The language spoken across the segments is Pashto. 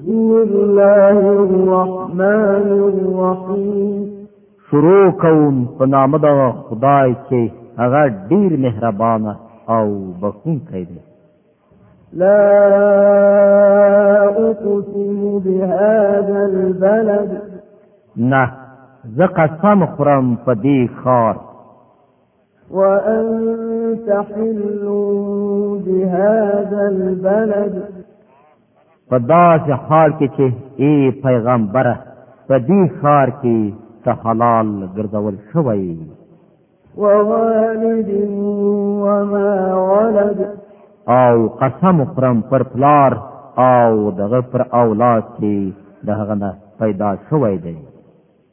بسم الله الرحمن الرحیم شروع کوم په نام د خدای چې هغه ډیر مهربان او بخښونکی دی لا اقسم بهذا البلد نه زه قسم خورم په دې ښار وأنت حل بهذا البلد په داسې حال کې چې ای پیغمبره په دې ښار کې ته حلال ګرځول شوی ووالد وما ولد او قسم خورم پر پلار او دغه پر اولاد چې دغه نه پیدا شوی دی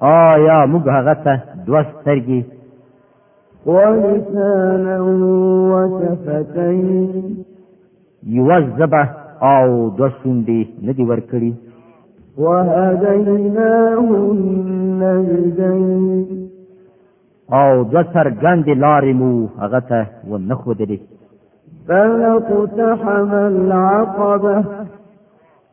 آیا موږ هغه ته دوه سترګې ولسانا وشفتين یوه ژبه او دوه شونډې نه دي ورکړي وهديناه النجدين او دوه څرګندې لارې مو هغه ته ونه ښودلې فلقتحم العقبه